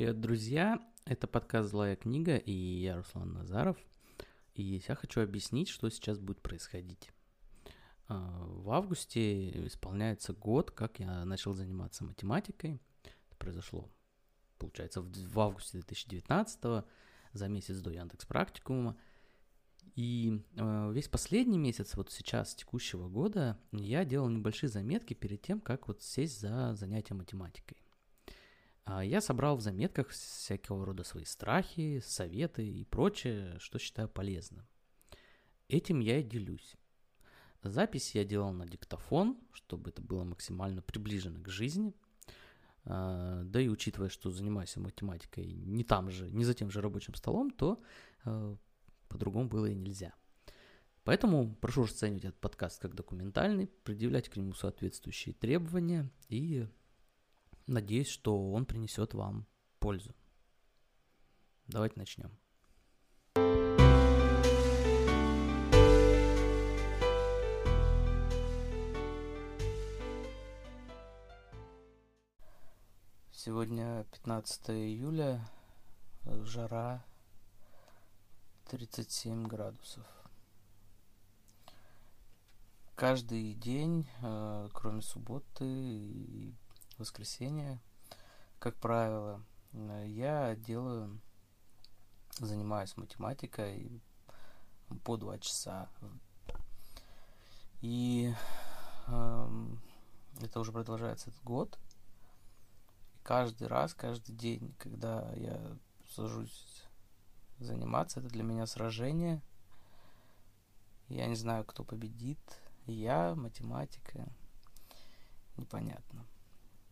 Привет, друзья! Это подкаст «Злая книга» и я Руслан Назаров. И я хочу объяснить, что сейчас будет происходить. А, в августе исполняется год, как я начал заниматься математикой. Это произошло, получается, в августе 2019 за месяц до Яндекс Практикума. И э, весь последний месяц, вот сейчас, текущего года, я делал небольшие заметки перед тем, как вот сесть за занятие математикой. А я собрал в заметках всякого рода свои страхи, советы и прочее, что считаю полезным. Этим я и делюсь. Запись я делал на диктофон, чтобы это было максимально приближено к жизни. А, да и учитывая, что занимаюсь математикой не там же, не за тем же рабочим столом, то а, по-другому было и нельзя. Поэтому прошу расценивать этот подкаст как документальный, предъявлять к нему соответствующие требования и Надеюсь, что он принесет вам пользу. Давайте начнем. Сегодня 15 июля, жара 37 градусов. Каждый день, э, кроме субботы и воскресенье, как правило, я делаю, занимаюсь математикой по два часа. И э, это уже продолжается этот год. И каждый раз, каждый день, когда я сажусь заниматься, это для меня сражение. Я не знаю, кто победит. Я, математика. Непонятно.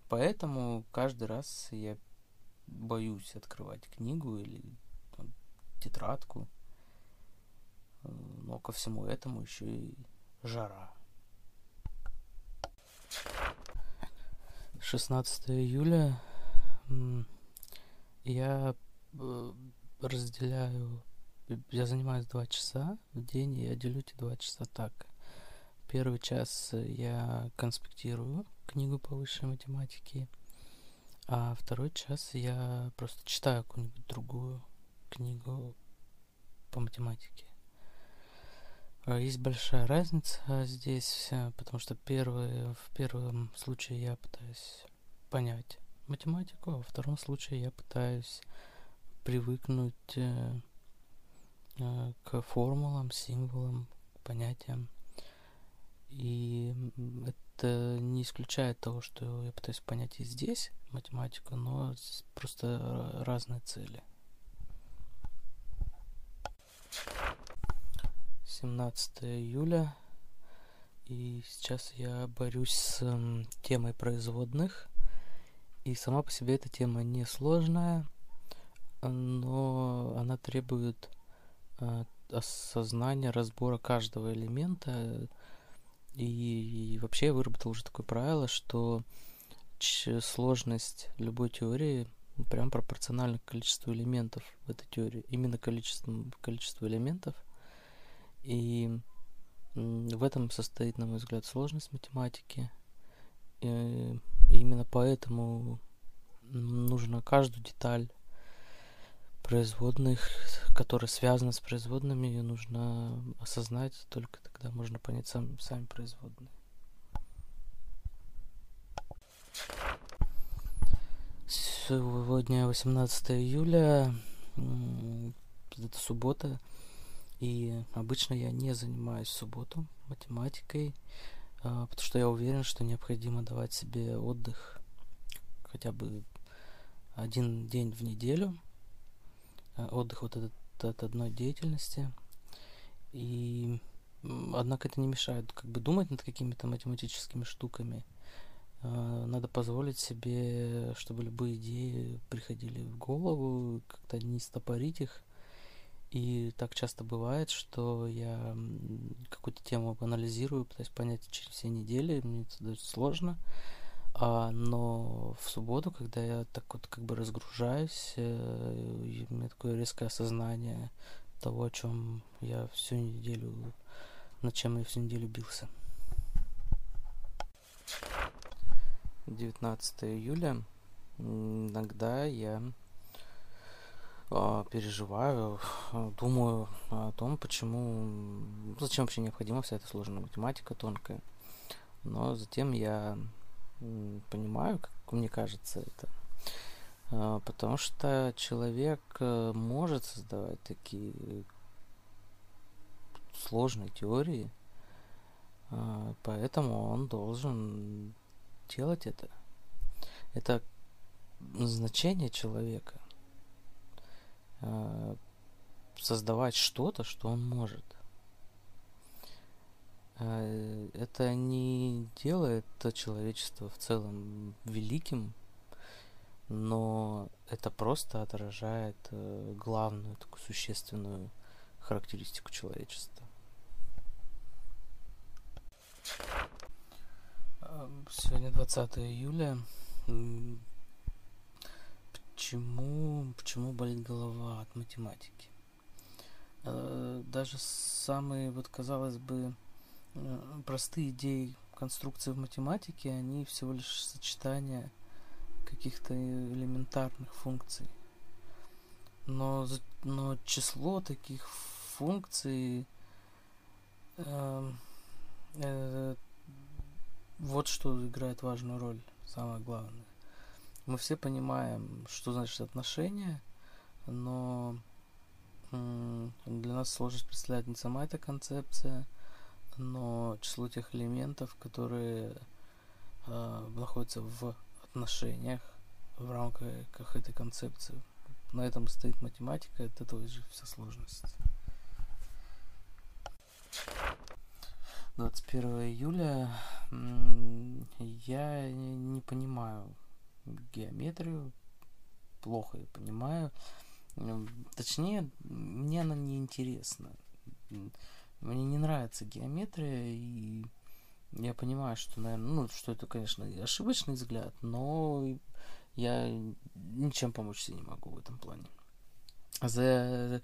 Поэтому каждый раз я боюсь открывать книгу или там, тетрадку. Э, но ко всему этому еще и жара. 16 июля я э, разделяю, я занимаюсь два часа в день, и я делю эти два часа так. Первый час я конспектирую книгу по высшей математике, а второй час я просто читаю какую-нибудь другую книгу по математике. А, есть большая разница здесь, потому что первый, в первом случае я пытаюсь понять математику, а во втором случае я пытаюсь привыкнуть э, э, к формулам, символам, понятиям. И это не исключает того, что я пытаюсь понять и здесь математику, но просто разные цели. 17 июля. И сейчас я борюсь с темой производных. И сама по себе эта тема несложная, но она требует э, осознания, разбора каждого элемента, и, и вообще я выработал уже такое правило, что сложность любой теории прям пропорциональна количеству элементов в этой теории. Именно количеству, количеству элементов. И в этом состоит, на мой взгляд, сложность математики. И именно поэтому нужно каждую деталь производных, которые связаны с производными, нужно осознать, только тогда можно понять сам, сами производные. Сегодня 18 июля, это суббота, и обычно я не занимаюсь в субботу математикой, а, потому что я уверен, что необходимо давать себе отдых хотя бы один день в неделю – отдых вот от, от одной деятельности. И однако это не мешает как бы думать над какими-то математическими штуками. Э, надо позволить себе, чтобы любые идеи приходили в голову, как-то не стопорить их. И так часто бывает, что я какую-то тему анализирую, пытаюсь понять через все недели, мне это сложно. А, но в субботу, когда я так вот как бы разгружаюсь, э, у меня такое резкое осознание того, о чем я всю неделю, над чем я всю неделю бился. 19 июля. Иногда я а, переживаю, думаю о том, почему, зачем вообще необходима вся эта сложная математика тонкая. Но затем я понимаю, как мне кажется это, а, потому что человек э, может создавать такие сложные теории, а, поэтому он должен делать это. Это значение человека. А, создавать что-то, что он может. А, это не делает то человечество в целом великим, но это просто отражает э, главную такую существенную характеристику человечества. Сегодня 20 июля. Почему, почему болит голова от математики? Э, даже самые, вот казалось бы, э, простые идеи конструкции в математике, они всего лишь сочетание каких-то элементарных функций. Но, но число таких функций э, э, вот что играет важную роль, самое главное. Мы все понимаем, что значит отношения, но для нас сложно представлять не сама эта концепция, но число тех элементов, которые э, находятся в отношениях в рамках этой концепции. На этом стоит математика, от этого же вся сложность. 21 июля я не понимаю геометрию, плохо ее понимаю. Точнее, мне она не интересна. Мне не нравится геометрия, и я понимаю, что, наверное, ну, что это, конечно, ошибочный взгляд, но я ничем помочь себе не могу в этом плане. За...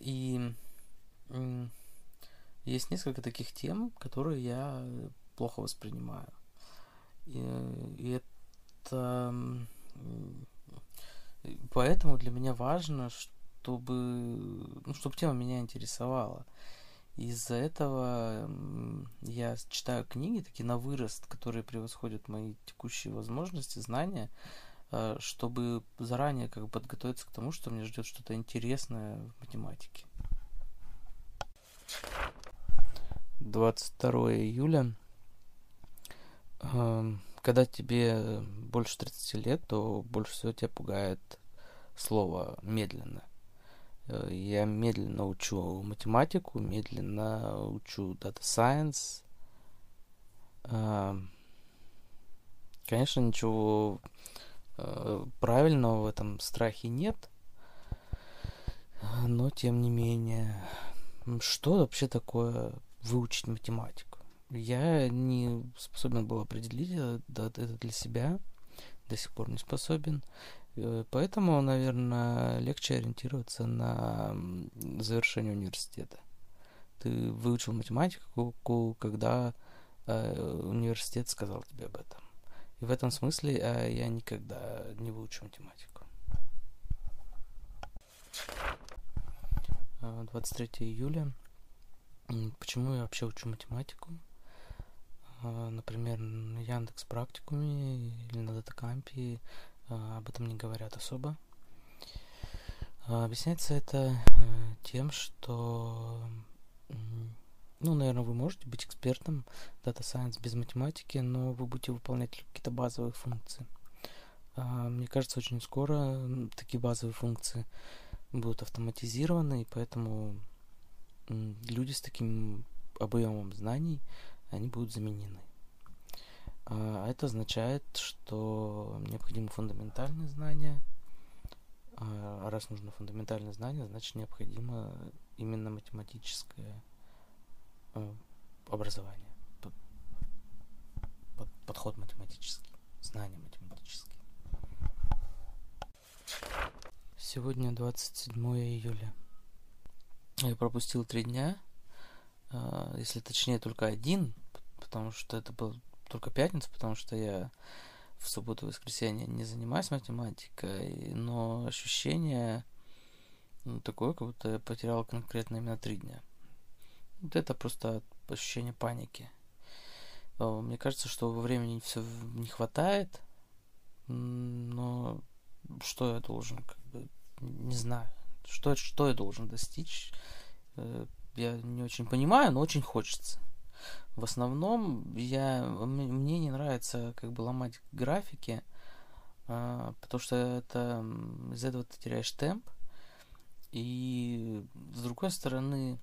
И есть несколько таких тем, которые я плохо воспринимаю. И, и это... Поэтому для меня важно, чтобы, ну, чтобы тема меня интересовала. Из-за этого я читаю книги такие на вырост, которые превосходят мои текущие возможности, знания, э, чтобы заранее как бы подготовиться к тому, что мне ждет что-то интересное в математике. 22 июля. Эм, когда тебе больше 30 лет, то больше всего тебя пугает слово медленно. Э, я медленно учу математику, медленно учу Data Science. Эм, конечно, ничего э, правильного в этом страхе нет. Но, тем не менее, что вообще такое выучить математику. Я не способен был определить это для себя, до сих пор не способен. Э, поэтому, наверное, легче ориентироваться на завершение университета. Ты выучил математику, когда э, университет сказал тебе об этом. И в этом смысле э, я никогда не выучу математику. 23 э, июля Почему я вообще учу математику? Например, на Яндекс практикуме или на Датакампе об этом не говорят особо. А, объясняется это тем, что, ну, наверное, вы можете быть экспертом Data Science без математики, но вы будете выполнять какие-то базовые функции. Мне кажется, очень скоро такие базовые функции будут автоматизированы, и поэтому люди с таким объемом знаний, они будут заменены. А это означает, что необходимы фундаментальные знания. А раз нужно фундаментальные знания, значит необходимо именно математическое э, образование. Под, под, подход математический, знания математические. Сегодня 27 июля. Я пропустил три дня, а, если точнее только один, потому что это был только пятница, потому что я в субботу и воскресенье не занимаюсь математикой, но ощущение ну, такое, как будто я потерял конкретно именно три дня. Вот это просто ощущение паники. Э, мне кажется, что во времени все не хватает, но что я должен, как бы, не знаю, что, что я должен достичь, э, я не очень понимаю, но очень хочется. В основном я, мне не нравится как бы ломать графики, а, потому что это из этого ты теряешь темп. И с другой стороны,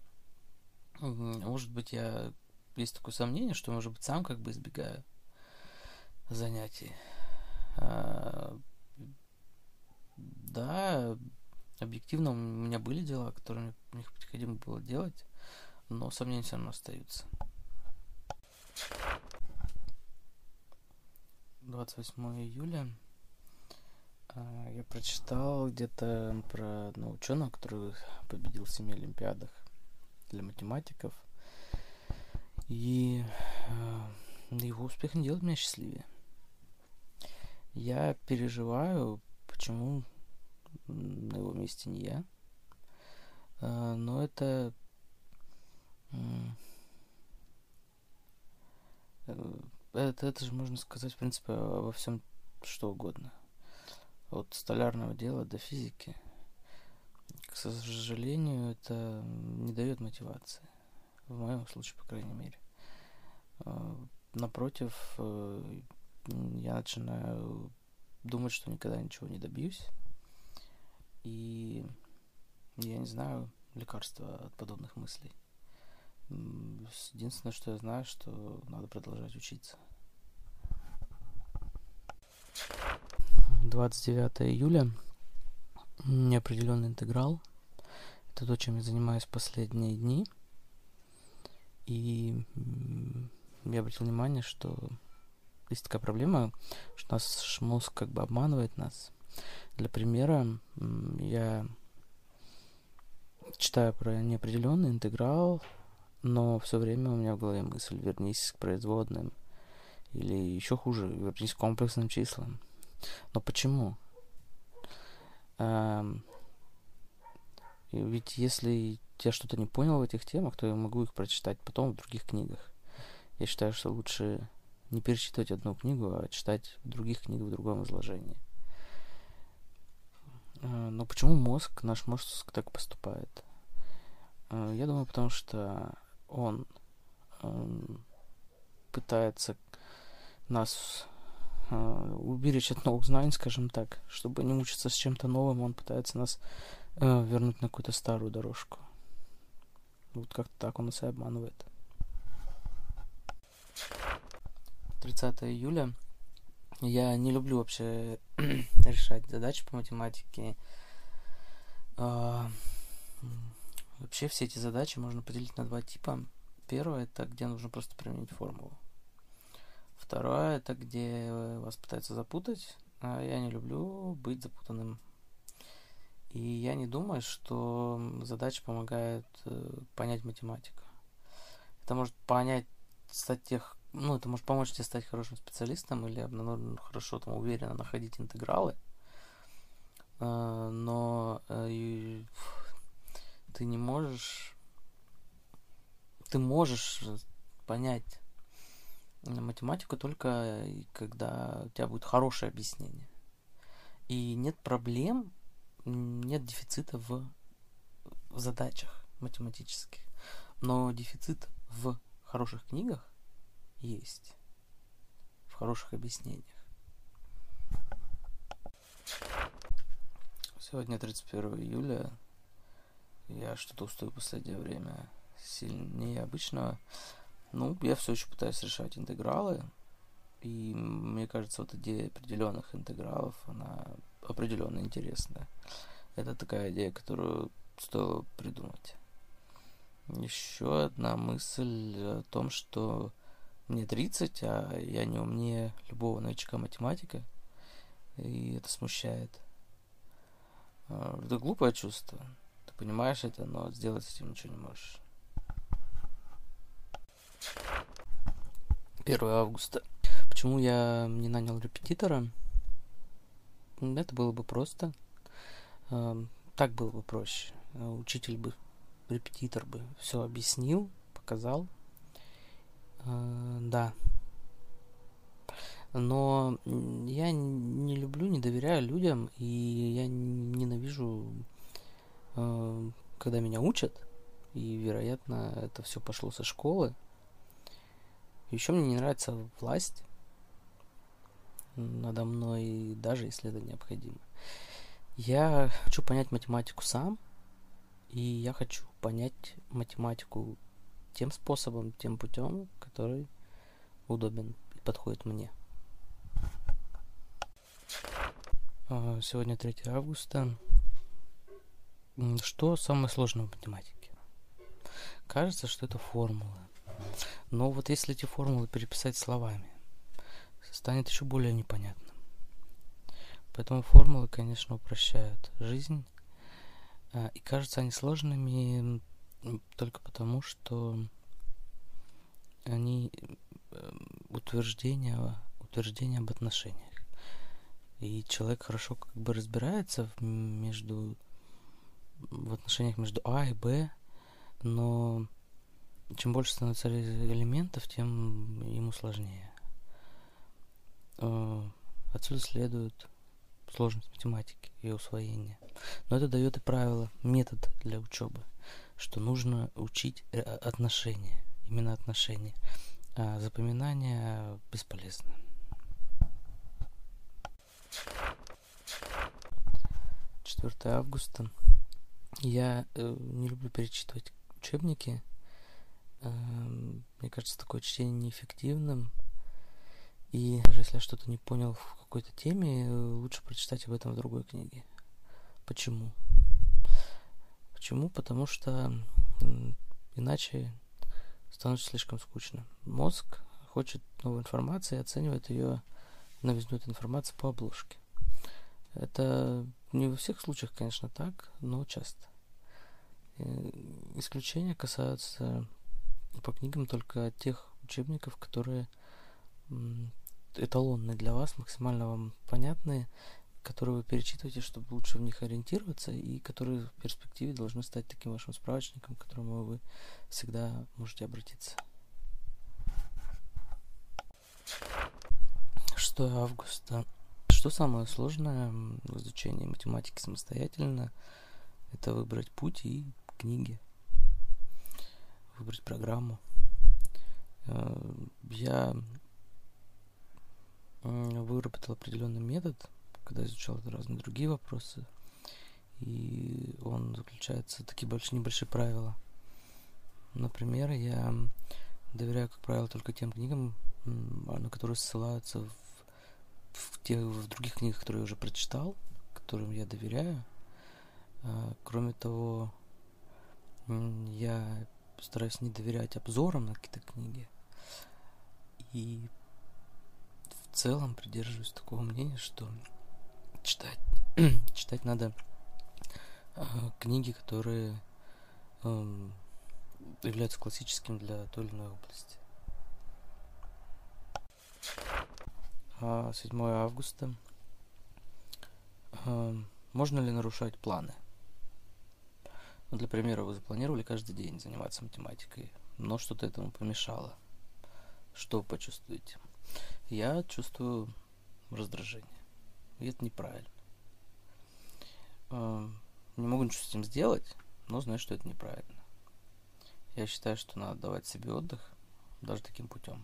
может быть, я есть такое сомнение, что, может быть, сам как бы избегаю занятий. А, да, объективно у меня были дела, которые мне необходимо было делать, но сомнения все равно остаются. 28 июля а, я прочитал где-то про одного ученого, который победил в семи олимпиадах для математиков. И э, его успех не делает меня счастливее. Я переживаю, почему на его месте не я. Э, но это это, это же можно сказать, в принципе, во всем что угодно. От столярного дела до физики. К сожалению, это не дает мотивации. В моем случае, по крайней мере. Э, напротив, э, я начинаю думать, что никогда ничего не добьюсь. И я не знаю лекарства от подобных мыслей. Единственное, что я знаю, что надо продолжать учиться. 29 июля. Неопределенный интеграл. Это то, чем я занимаюсь последние дни. И я обратил внимание, что есть такая проблема, что наш мозг как бы обманывает нас. Для примера, я читаю про неопределенный интеграл, но все время у меня в голове мысль вернись к производным. Или еще хуже, вернись к комплексным числам. Но почему? Эм, ведь если я что-то не понял в этих темах, то я могу их прочитать потом в других книгах. Я считаю, что лучше не перечитывать одну книгу, а читать других книг в другом изложении. Э, но почему мозг, наш мозг так поступает? Э, я думаю, потому что он э, пытается нас э, уберечь от новых знаний, скажем так, чтобы не мучиться с чем-то новым, он пытается нас э, вернуть на какую-то старую дорожку. Вот как-то так он нас и обманывает. 30 июля. Я не люблю вообще решать задачи по математике. Вообще все эти задачи можно поделить на два типа. Первое это где нужно просто применить формулу. Второе это где вас пытаются запутать. А я не люблю быть запутанным. И я не думаю, что задача помогает э, понять математику. Это может понять, стать тех, ну, это может помочь тебе стать хорошим специалистом или ну, хорошо там уверенно находить интегралы. Э, но э, ты не можешь... Ты можешь понять математику только когда у тебя будет хорошее объяснение. И нет проблем, нет дефицита в, в задачах математических. Но дефицит в хороших книгах есть. В хороших объяснениях. Сегодня 31 июля я что-то устаю в последнее время сильнее обычного. Ну, я все еще пытаюсь решать интегралы. И мне кажется, вот идея определенных интегралов, она определенно интересная. Это такая идея, которую стоило придумать. Еще одна мысль о том, что мне 30, а я не умнее любого новичка математика. И это смущает. А, это глупое чувство понимаешь это, но сделать с этим ничего не можешь. 1 августа. Почему я не нанял репетитора? Это было бы просто. Так было бы проще. Учитель бы, репетитор бы все объяснил, показал. Да. Но я не люблю, не доверяю людям, и я ненавижу, когда меня учат. И, вероятно, это все пошло со школы. Еще мне не нравится власть надо мной, даже если это необходимо. Я хочу понять математику сам, и я хочу понять математику тем способом, тем путем, который удобен и подходит мне. А, сегодня 3 августа. Что самое сложное в математике? Кажется, что это формулы. Но вот если эти формулы переписать словами, станет еще более непонятным. Поэтому формулы, конечно, упрощают жизнь. А, и кажутся они сложными только потому, что они утверждения, утверждения об отношениях. И человек хорошо как бы разбирается между, в отношениях между А и Б, но чем больше становится элементов, тем ему сложнее. А, отсюда следует сложность математики и усвоения. Но это дает и правило, метод для учебы, что нужно учить э, отношения, именно отношения. А запоминание бесполезно. Четвертое августа. Я э, не люблю перечитывать учебники. Э, мне кажется, такое чтение неэффективным. И даже если я что-то не понял в какой-то теме, лучше прочитать об этом в другой книге. Почему? Почему? Потому что иначе становится слишком скучно. Мозг хочет новой информации и оценивает ее новизну этой информации по обложке. Это не во всех случаях, конечно, так, но часто. Э, исключения касаются по книгам только тех учебников, которые эталонные для вас, максимально вам понятные, которые вы перечитываете, чтобы лучше в них ориентироваться, и которые в перспективе должны стать таким вашим справочником, к которому вы всегда можете обратиться. 6 августа. Что самое сложное в изучении математики самостоятельно? Это выбрать путь и книги. Выбрать программу. Э, я выработал определенный метод, когда изучал разные другие вопросы. И он заключается в такие большие небольшие правила. Например, я доверяю, как правило, только тем книгам, на которые ссылаются в, в, тех, в других книгах, которые я уже прочитал, которым я доверяю. А, кроме того, я стараюсь не доверять обзорам на какие-то книги. И в целом придерживаюсь такого мнения, что читать, читать надо э, книги, которые э, являются классическими для той или иной области. 7 августа. Э, можно ли нарушать планы? Ну, для примера, вы запланировали каждый день заниматься математикой, но что-то этому помешало. Что почувствуете? я чувствую раздражение. И это неправильно. Не могу ничего с этим сделать, но знаю, что это неправильно. Я считаю, что надо давать себе отдых даже таким путем.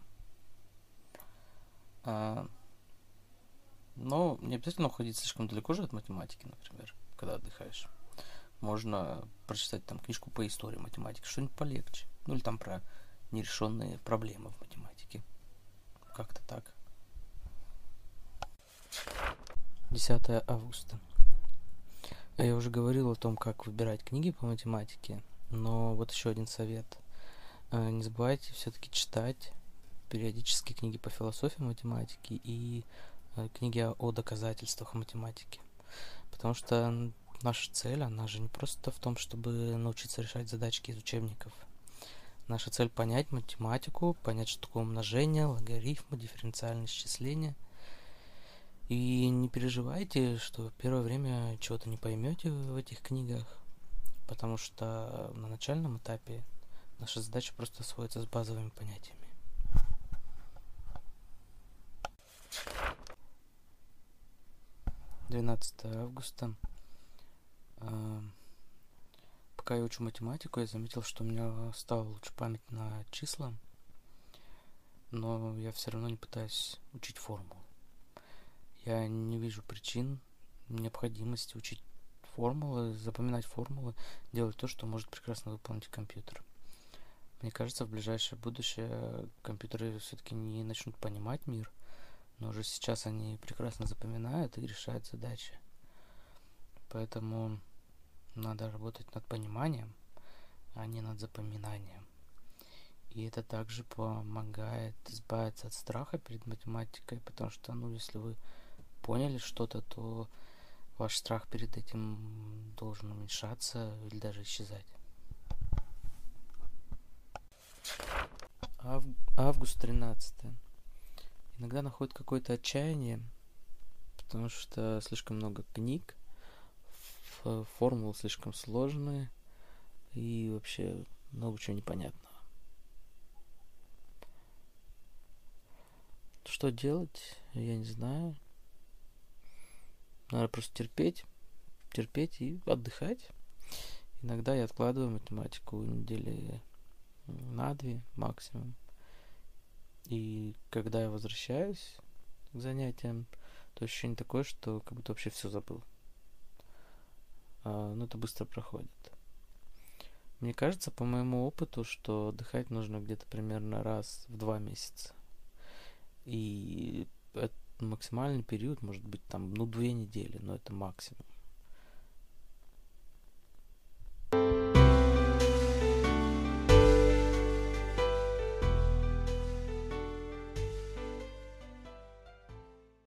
Но не обязательно уходить слишком далеко же от математики, например, когда отдыхаешь. Можно прочитать там книжку по истории математики, что-нибудь полегче. Ну или там про нерешенные проблемы в математике. Как-то так. 10 августа. Я уже говорил о том, как выбирать книги по математике, но вот еще один совет. Э, не забывайте все-таки читать периодически книги по философии математики и книги о доказательствах математики. Потому что наша цель, она же не просто в том, чтобы научиться решать задачки из учебников. Наша цель понять математику, понять, что такое умножение, логарифмы, дифференциальное исчисление. И не переживайте, что первое время чего-то не поймете в этих книгах, потому что на начальном этапе наша задача просто освоиться с базовыми понятиями. Двенадцатое августа. Пока я учу математику, я заметил, что у меня стала лучше память на числа, но я все равно не пытаюсь учить формулы. Я не вижу причин, необходимости учить формулы, запоминать формулы, делать то, что может прекрасно выполнить компьютер. Мне кажется, в ближайшее будущее компьютеры все-таки не начнут понимать мир, но уже сейчас они прекрасно запоминают и решают задачи. Поэтому надо работать над пониманием, а не над запоминанием. И это также помогает избавиться от страха перед математикой, потому что, ну, если вы поняли что-то, то ваш страх перед этим должен уменьшаться или даже исчезать. Ав... Август 13. Иногда находит какое-то отчаяние, потому что слишком много книг, формулы слишком сложные и вообще много чего непонятного. Что делать, я не знаю. Надо просто терпеть, терпеть и отдыхать. Иногда я откладываю математику недели на две максимум. И когда я возвращаюсь к занятиям, то ощущение такое, что как будто вообще все забыл. А, но это быстро проходит. Мне кажется, по моему опыту, что отдыхать нужно где-то примерно раз в два месяца. И это максимальный период может быть там, ну, две недели, но это максимум.